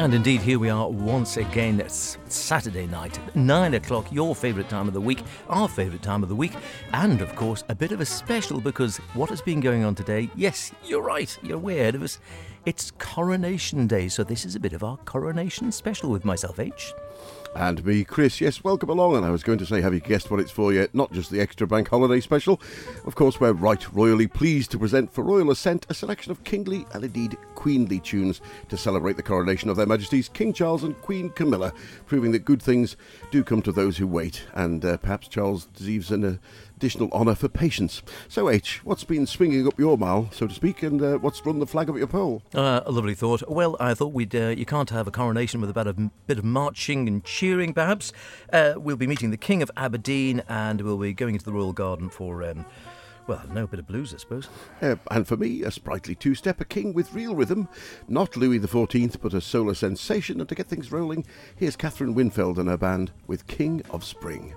And indeed, here we are once again. It's Saturday night, nine o'clock, your favourite time of the week, our favourite time of the week, and of course, a bit of a special because what has been going on today, yes, you're right, you're way ahead of us. It's Coronation Day, so this is a bit of our coronation special with myself, H. And me, Chris. Yes, welcome along. And I was going to say, have you guessed what it's for yet? Not just the extra bank holiday special. Of course, we're right royally pleased to present for Royal Ascent a selection of kingly and indeed queenly tunes to celebrate the coronation of Their Majesties King Charles and Queen Camilla, proving that good things do come to those who wait. And uh, perhaps Charles deserves an additional honour for patience. So, H, what's been swinging up your mall, so to speak, and uh, what's run the flag up your pole? Uh, a lovely thought. Well, I thought we'd. Uh, you can't have a coronation without a bit of marching and cheering, perhaps. Uh, we'll be meeting the King of Aberdeen, and we'll be going into the Royal Garden for. Um, well, no bit of blues, I suppose. Uh, and for me, a sprightly two step, a king with real rhythm. Not Louis XIV, but a solar sensation. And to get things rolling, here's Kathrine Windfeld and her band with King of Spring.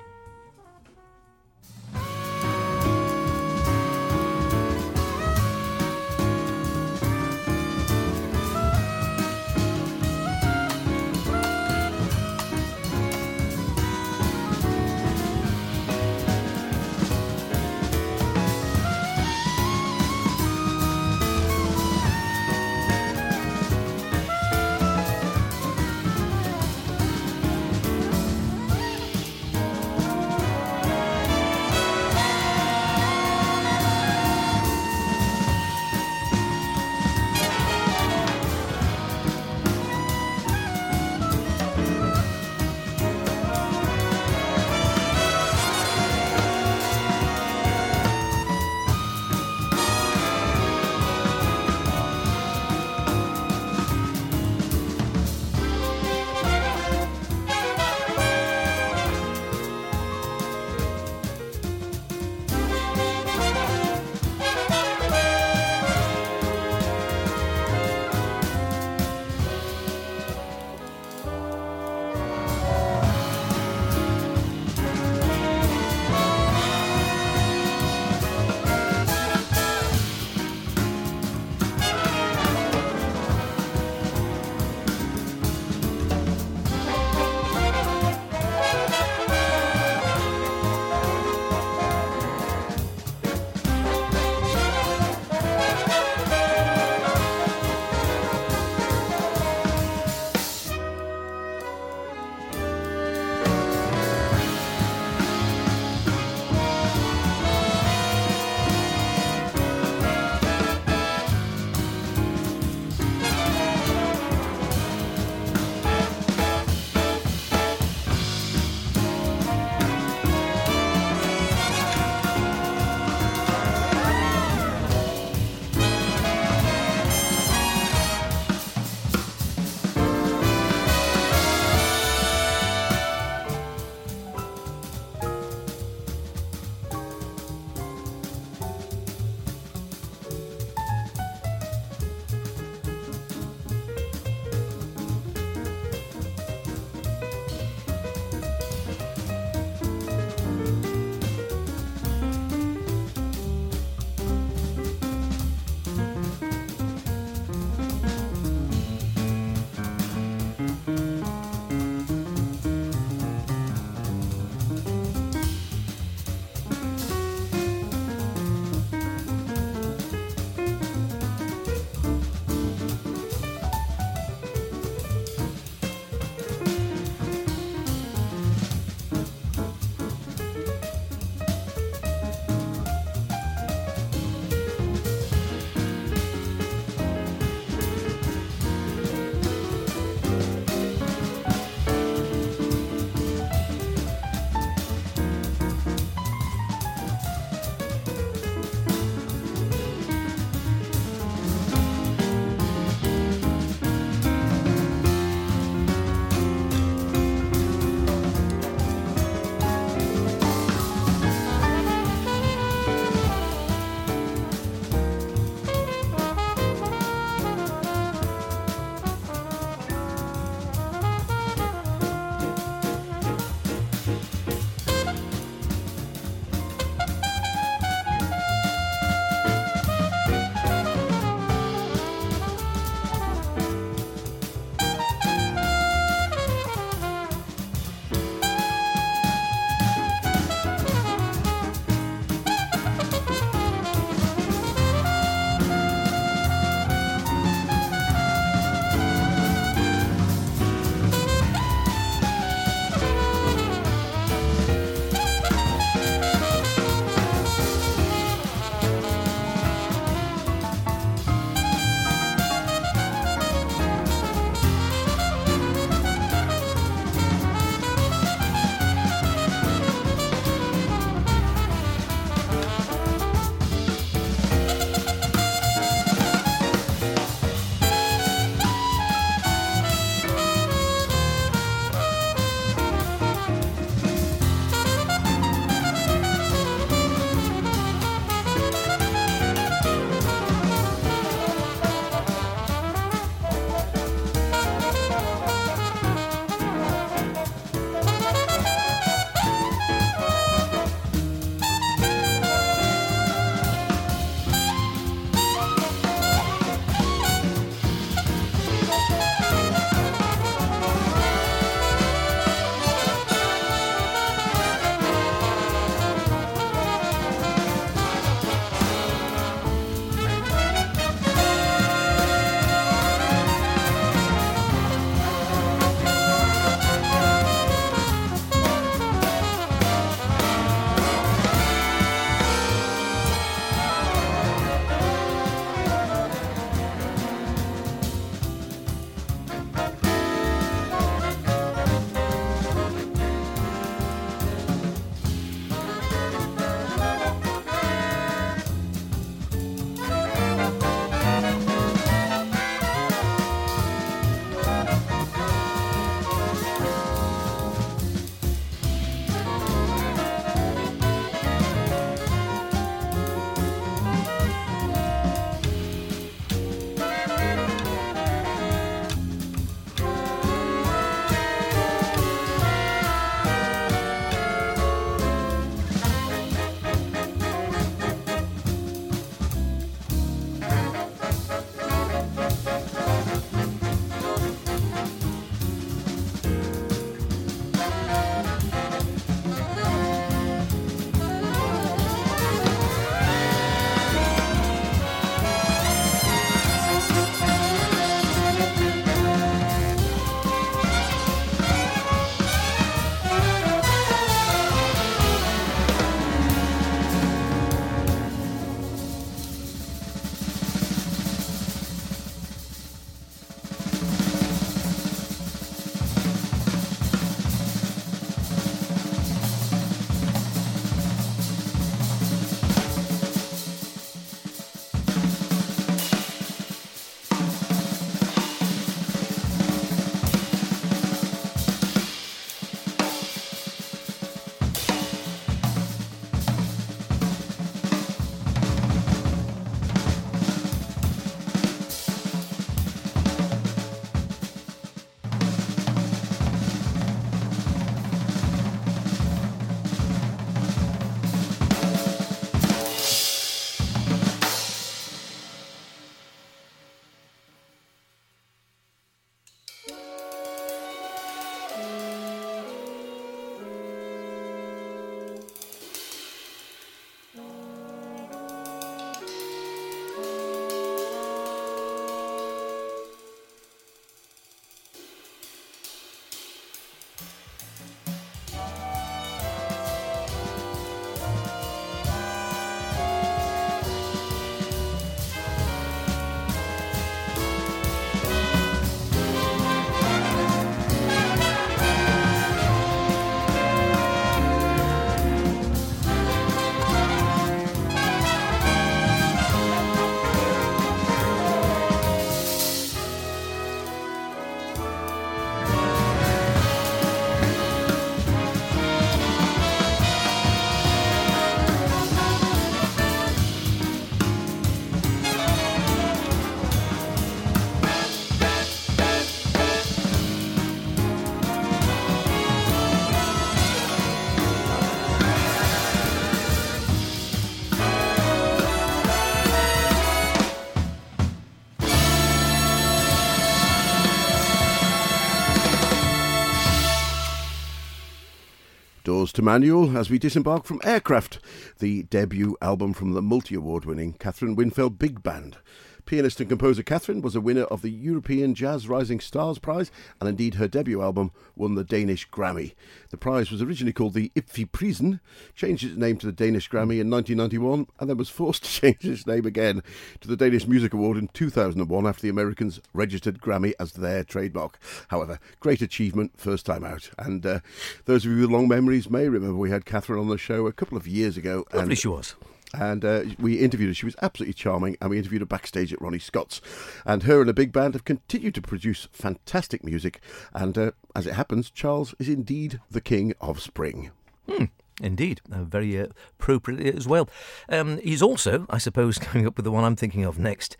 To Manual as we disembark from Aircraft, the debut album from the multi award winning Kathrine Windfeld Big Band. Pianist and composer Catherine was a winner of the European Jazz Rising Stars Prize, and indeed her debut album won the Danish Grammy. The prize was originally called the IFPI Prisen, changed its name to the Danish Grammy in 1991, and then was forced to change its name again to the Danish Music Award in 2001 after the Americans registered Grammy as their trademark. However, great achievement, first time out. And uh, those of you with long memories may remember we had Catherine on the show a couple of years ago. Lovely and she was and uh, we interviewed her. She was absolutely charming, and we interviewed her backstage at Ronnie Scott's. And her and a big band have continued to produce fantastic music. And uh, as it happens, Charles is indeed the king of spring. Hmm. Indeed, uh, very uh, appropriately as well. Um, he's also, I suppose, coming up with the one I'm thinking of next.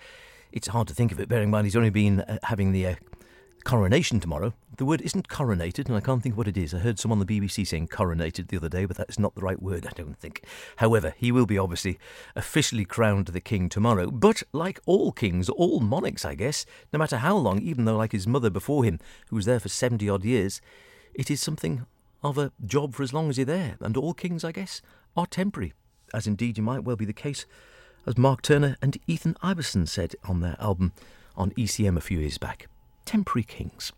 It's hard to think of it, bearing in mind he's only been uh, having the uh, coronation tomorrow. The word isn't coronated, and I can't think what it is. I heard someone on the BBC saying coronated the other day, but that's not the right word, I don't think. However, he will be obviously officially crowned the king tomorrow. But like all kings, all monarchs, I guess, no matter how long, even though like his mother before him, who was there for 70 odd years, it is something of a job for as long as you're there. And all kings, I guess, are temporary, as indeed you might well be the case, as Mark Turner and Ethan Iverson said on their album on ECM a few years back temporary kings.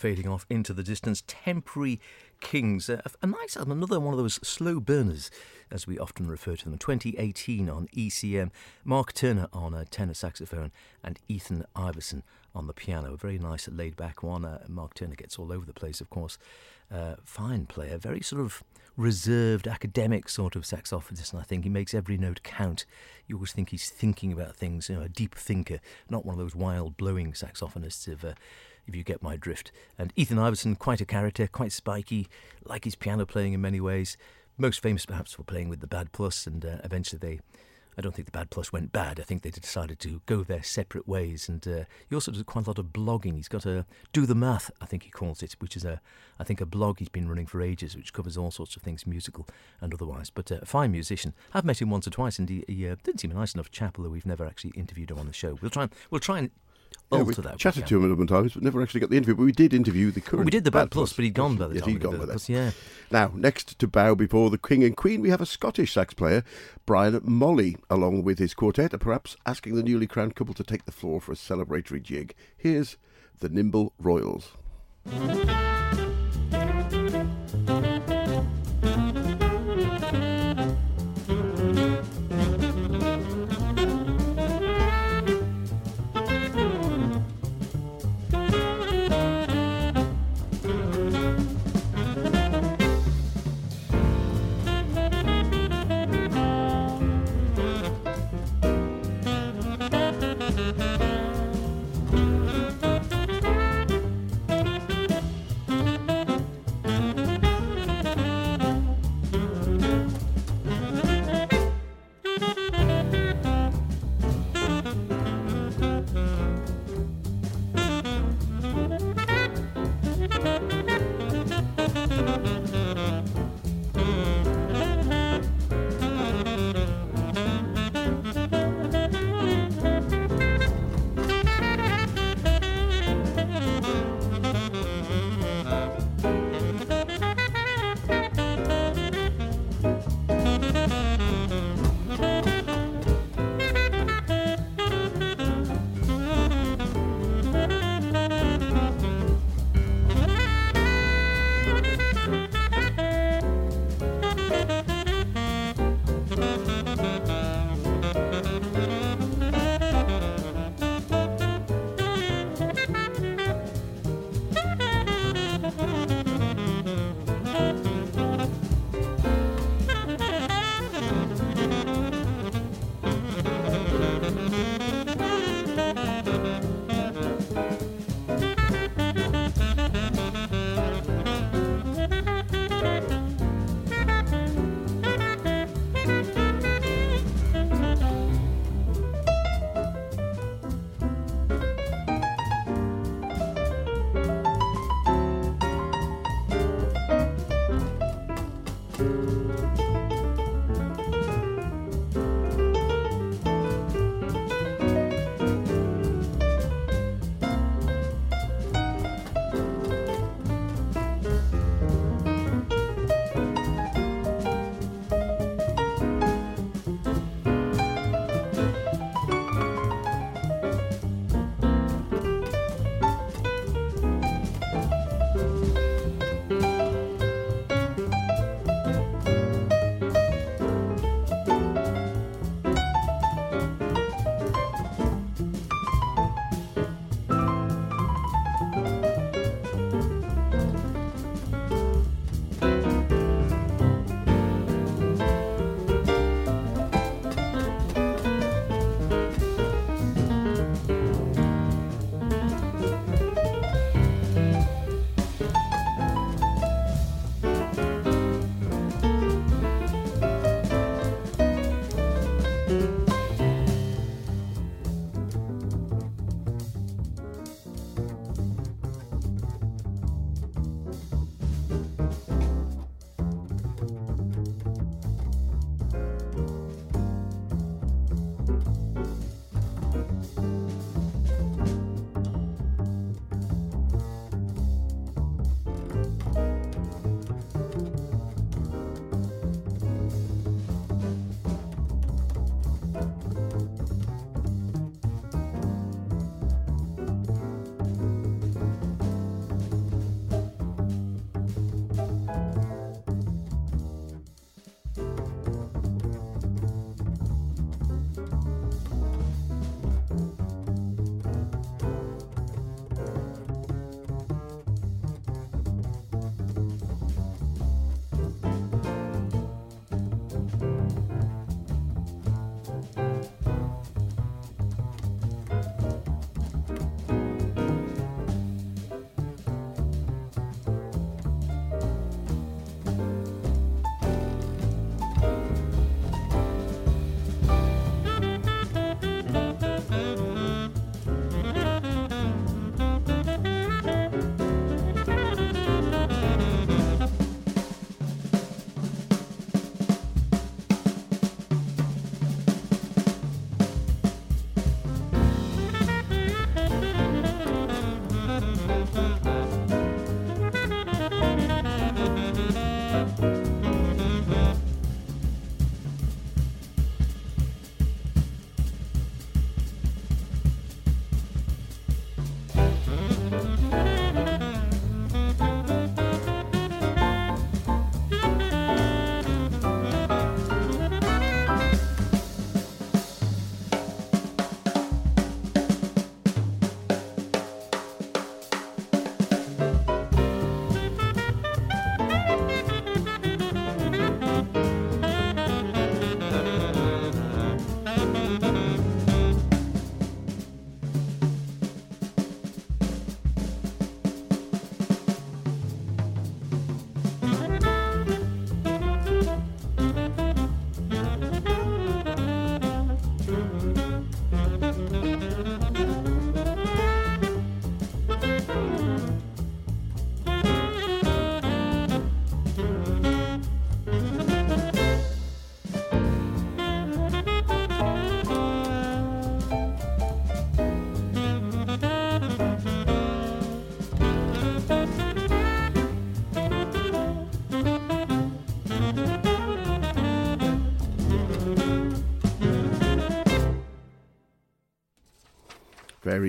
Fading off into the distance. Temporary Kings, a, a nice album, another one of those slow burners, as we often refer to them. 2018 on ECM. Mark Turner on a tenor saxophone and Ethan Iverson on the piano. A very nice laid back one. Uh, Mark Turner gets all over the place, of course. Uh, fine player, very sort of reserved academic sort of saxophonist, and I think he makes every note count. You always think he's thinking about things, you know, a deep thinker, not one of those wild blowing saxophonists of. Uh, if you get my drift. And Ethan Iverson, quite a character, quite spiky, like his piano playing in many ways. Most famous perhaps for playing with the Bad Plus, and uh, eventually they. I don't think the Bad Plus went bad. I think they decided to go their separate ways. And uh, he also does quite a lot of blogging. He's got a Do the Math, I think he calls it, which is a, I think, a blog he's been running for ages, which covers all sorts of things, musical and otherwise. But uh, a fine musician. I've met him once or twice, and he, he uh, didn't seem a nice enough chap, although we've never actually interviewed him on the show. We'll try and we'll try and yeah, oh, we that. Chatted to him a number of times, but never actually got the interview. But we did interview the current. Well, we did the Bad, Bad Plus, but he'd gone by the yes, time. he'd gone by then. Yeah. Now, next to bow before the King and Queen, we have a Scottish sax player, Brian Molley, along with his quartet, perhaps asking the newly crowned couple to take the floor for a celebratory jig. Here's the Nimble Royals.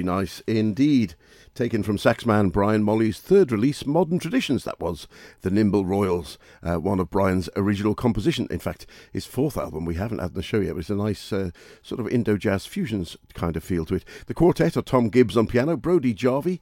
Nice indeed. Taken from saxman Brian Molley's third release, Modern Traditions, that was The Nimble Royals, uh, one of Brian's original composition. In fact, his fourth album we haven't had the show yet, but it's a nice uh, sort of Indo jazz fusions kind of feel to it. The quartet are Tom Gibbs on piano, Brodie Jarvie,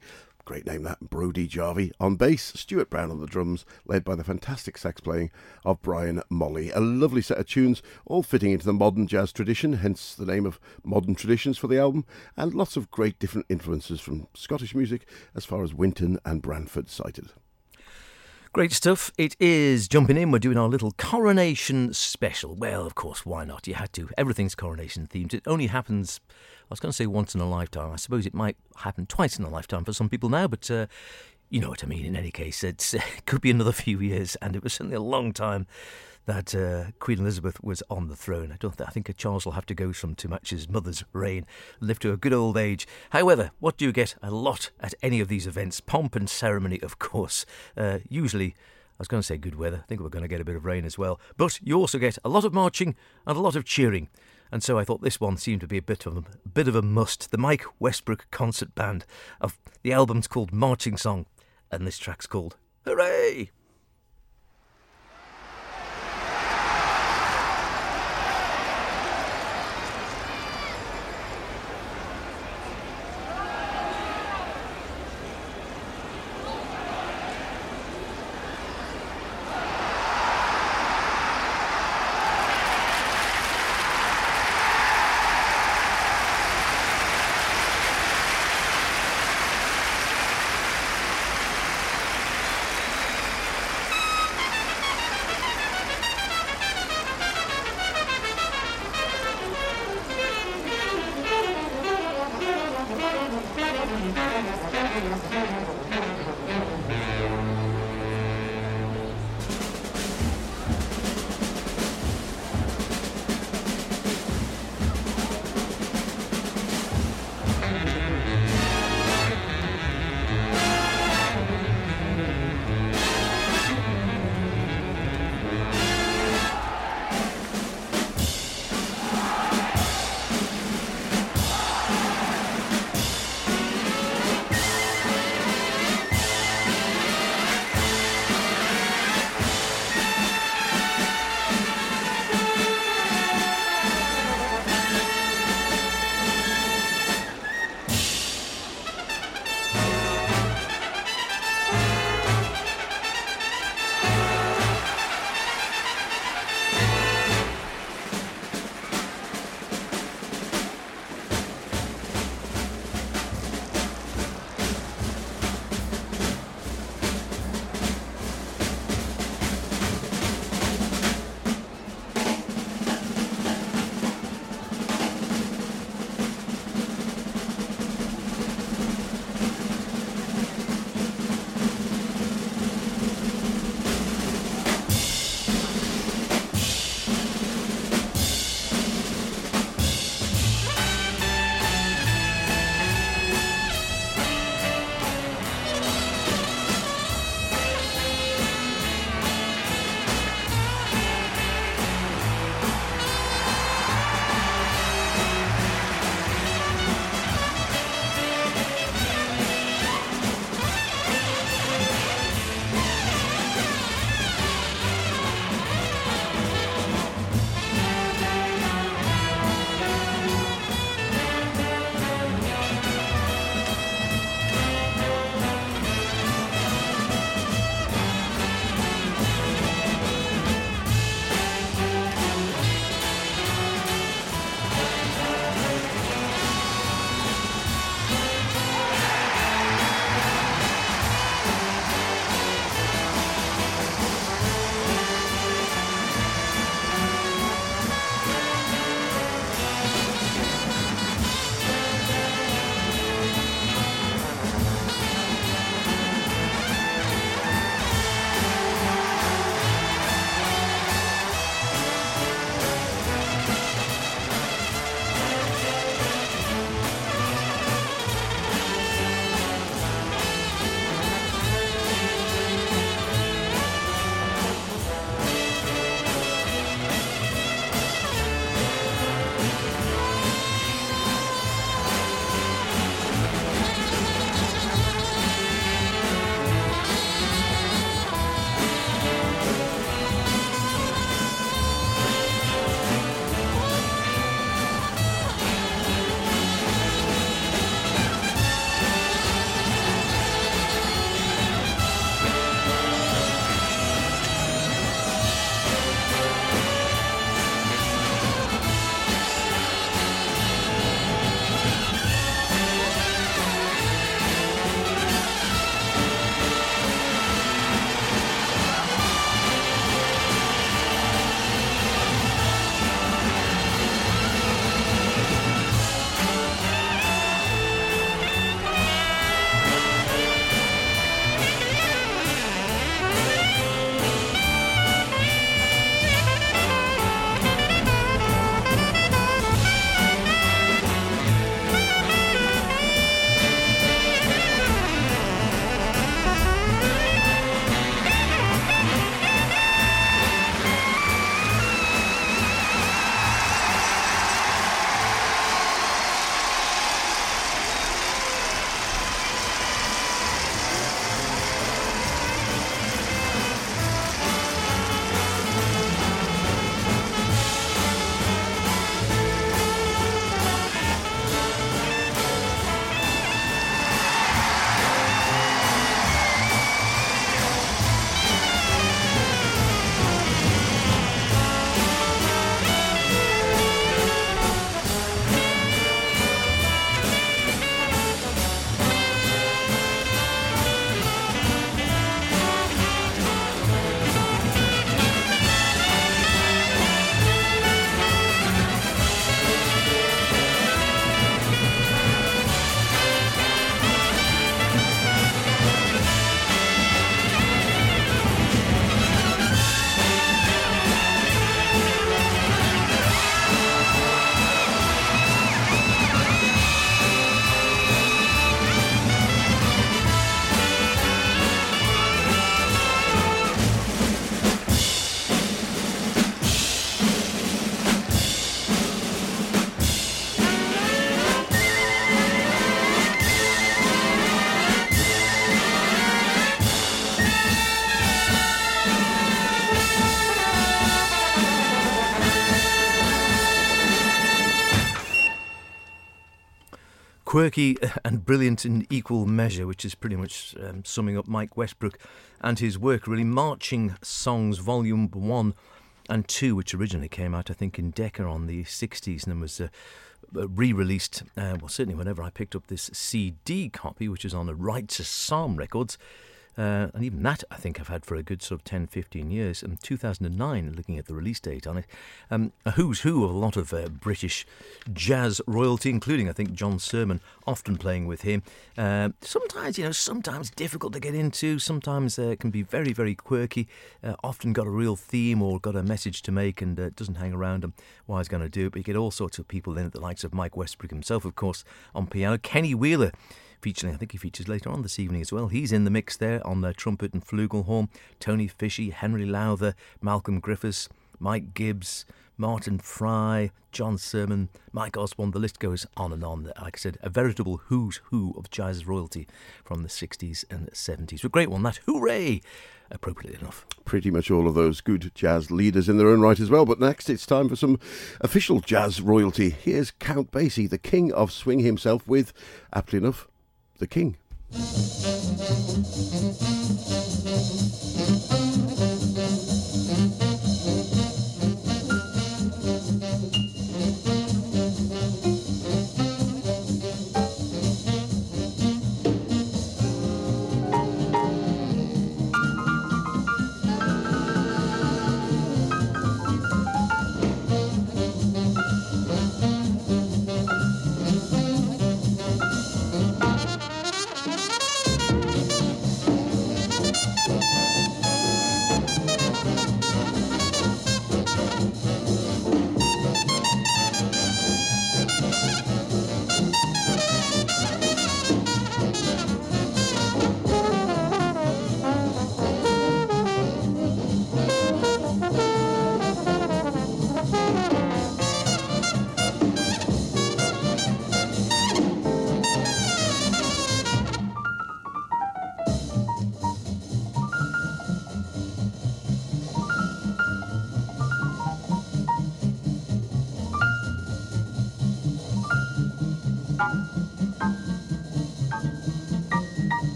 Great name that, Brodie Jarvie. On bass, Stuart Brown on the drums, led by the fantastic sax playing of Brian Molley. A lovely set of tunes, all fitting into the modern jazz tradition, hence the name of Modern Traditions for the album, and lots of great different influences from Scottish music as far as Wynton and Branford cited. Great stuff. It is jumping in. We're doing our little coronation special. Well, of course, why not? You had to. Everything's coronation themed. It only happens I was going to say once in a lifetime. I suppose it might happen twice in a lifetime for some people now, but uh, you know what I mean. In any case, it could be another few years, and it was certainly a long time that uh, Queen Elizabeth was on the throne. I don't. Th- I think Charles will have to go some to match his mother's reign, live to a good old age. However, what do you get a lot at any of these events? Pomp and ceremony, of course. Uh, usually. I was going to say good weather. I think we're going to get a bit of rain as well. But you also get a lot of marching and a lot of cheering and so I thought this one seemed to be a bit of a, a bit of a must. The Mike Westbrook concert band of the album's called Marching Song, and this track's called Hooray! Quirky and brilliant in equal measure, which is pretty much um, summing up Mike Westbrook and his work, really. Marching Songs, Volume 1 and 2, which originally came out, I think, in Decca on the 60s and was. Uh, re released, uh, well, certainly whenever I picked up this CD copy, which is on the Righteous Psalm Records, uh, and even that I think I've had for a good sort of 10, 15 years. In 2009, looking at the release date on it, um, a who's who of a lot of uh, British jazz royalty, including I think John Surman, often playing with him. Uh, sometimes, you know, sometimes difficult to get into. Sometimes uh, can be very, very quirky. Uh, often got a real theme or got a message to make and uh, doesn't hang around and why he's going to do it. But you get all sorts of people in it, the likes of Mike Westbrook himself, of course, on piano. Kenny Wheeler featuring, I think he features later on this evening as well. He's in the mix there on the trumpet and flugelhorn. Tony Fisher, Henry Lowther, Malcolm Griffiths, Mike Gibbs, Martin Fry, John Surman, Mike Osborne, the list goes on and on. Like I said, a veritable who's who of jazz royalty from the 60s and 70s. A great one, that. Hooray! Appropriately enough. Pretty much all of those good jazz leaders in their own right as well. But next, it's time for some official jazz royalty. Here's Count Basie, the king of swing himself, with, aptly enough, the king.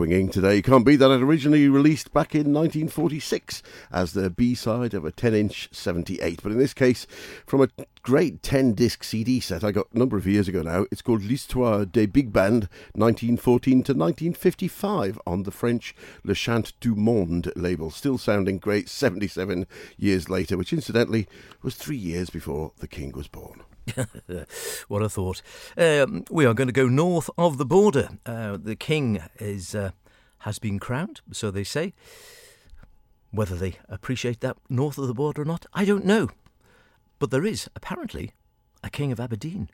Swinging today. You can't beat that. It originally released back in 1946 as the B side of a 10 inch 78. But in this case, from a great 10 disc CD set I got a number of years ago now. It's called L'Histoire des Big Band 1914 to 1955 on the French Le Chant du Monde label. Still sounding great 77 years later, which incidentally was three years before the King was born. what a thought. Um, we are going to go north of the border. Uh, the king is uh, has been crowned, so they say. Whether they appreciate that north of the border or not, I don't know. But there is, apparently, a King of Aberdeen.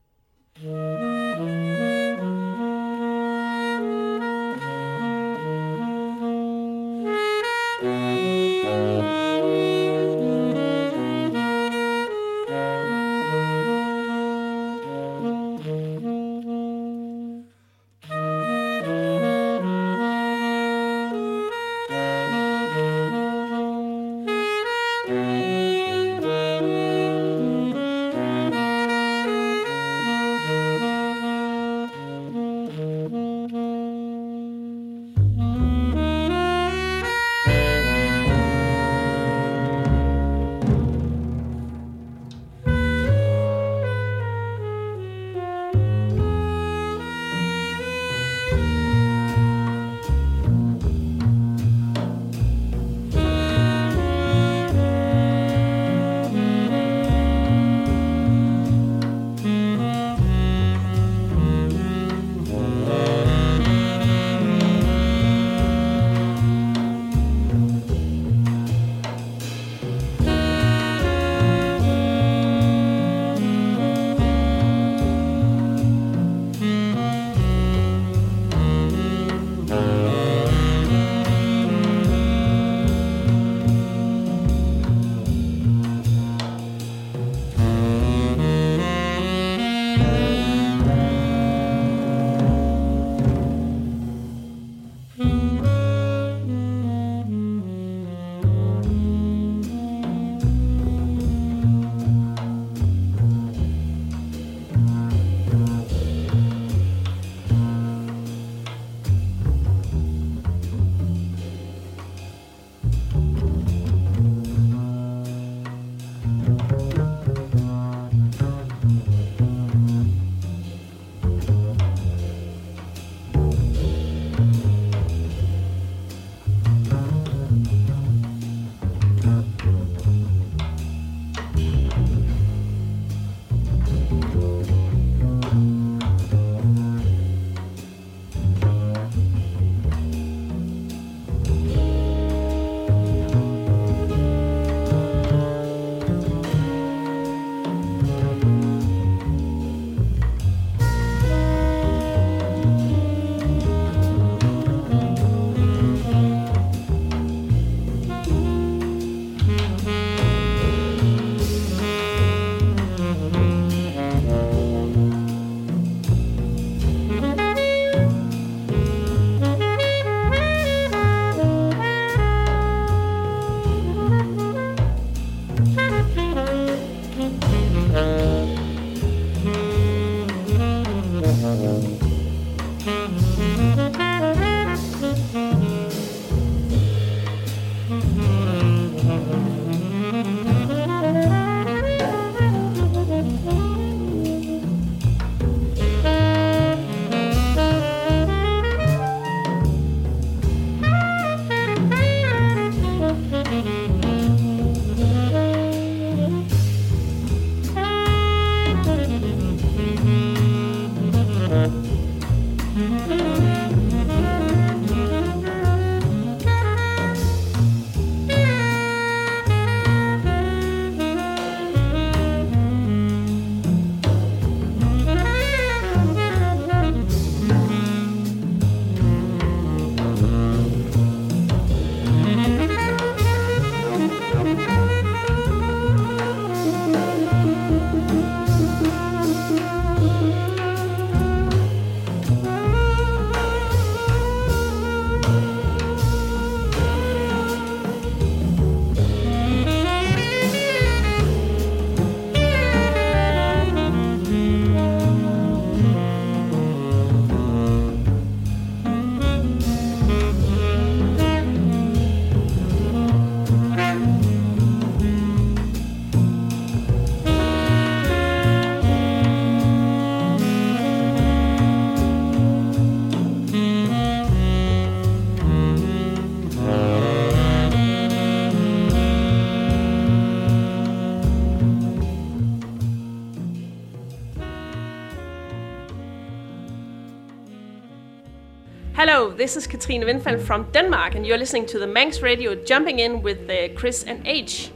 Hello, this is Kathrine Windfeld from Denmark, and you're listening to the Manx Radio Jumping In with uh, Chris and H.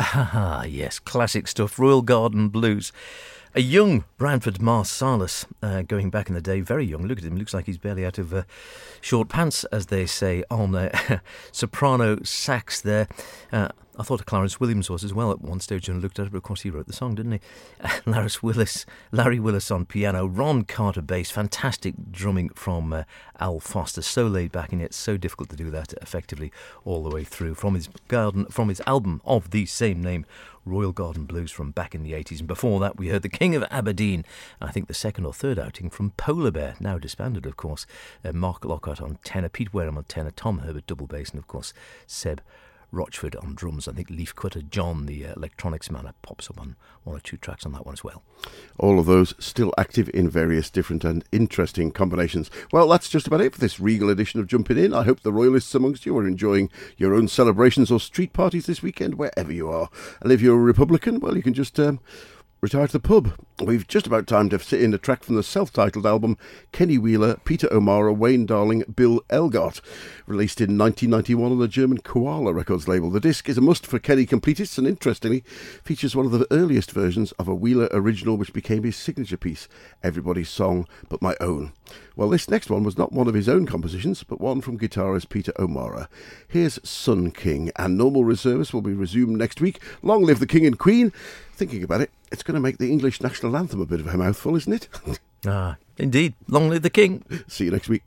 Ah, ha! yes, classic stuff. Royal Garden Blues. A young Branford Marsalis, uh, going back in the day, very young. Look at him, looks like he's barely out of uh, short pants, as they say, on uh, soprano sax there. Uh, I thought Clarence Williams was as well at one stage and looked at it, but of course he wrote the song, didn't he? Larry Willis, Larry Willis on piano, Ron Carter bass, fantastic drumming from uh, Al Foster, so laid back and yet so difficult to do that effectively all the way through. From his garden, from his album of the same name, Royal Garden Blues from back in the 80s. And before that, we heard the King of Aberdeen, I think the second or third outing from Polar Bear, now disbanded, of course. Uh, Mark Lockhart on tenor, Pete Wareham on tenor, Tom Herbert double bass, and of course, Seb Rochford on drums. I think Leafcutter John, the uh, electronics man, pops up on one or two tracks on that one as well. All of those still active in various different and interesting combinations. Well, that's just about it for this regal edition of Jumping In. I hope the Royalists amongst you are enjoying your own celebrations or street parties this weekend, wherever you are. And if you're a Republican, well, you can just. Um, retire to the pub. We've just about time to sit in a track from the self titled album Kenny Wheeler, Peter O'Mara, Wayne Darling, Bill Elgart, released in 1991 on the German Koala Records label. The disc is a must for Kenny completists and interestingly features one of the earliest versions of a Wheeler original which became his signature piece, Everybody's Song But My Own. Well, this next one was not one of his own compositions, but one from guitarist Peter O'Mara. Here's Sun King, and normal reservice will be resumed next week. Long live the King and Queen! Thinking about it, it's going to make the English national anthem a bit of a mouthful, isn't it? ah, indeed. Long live the King! See you next week.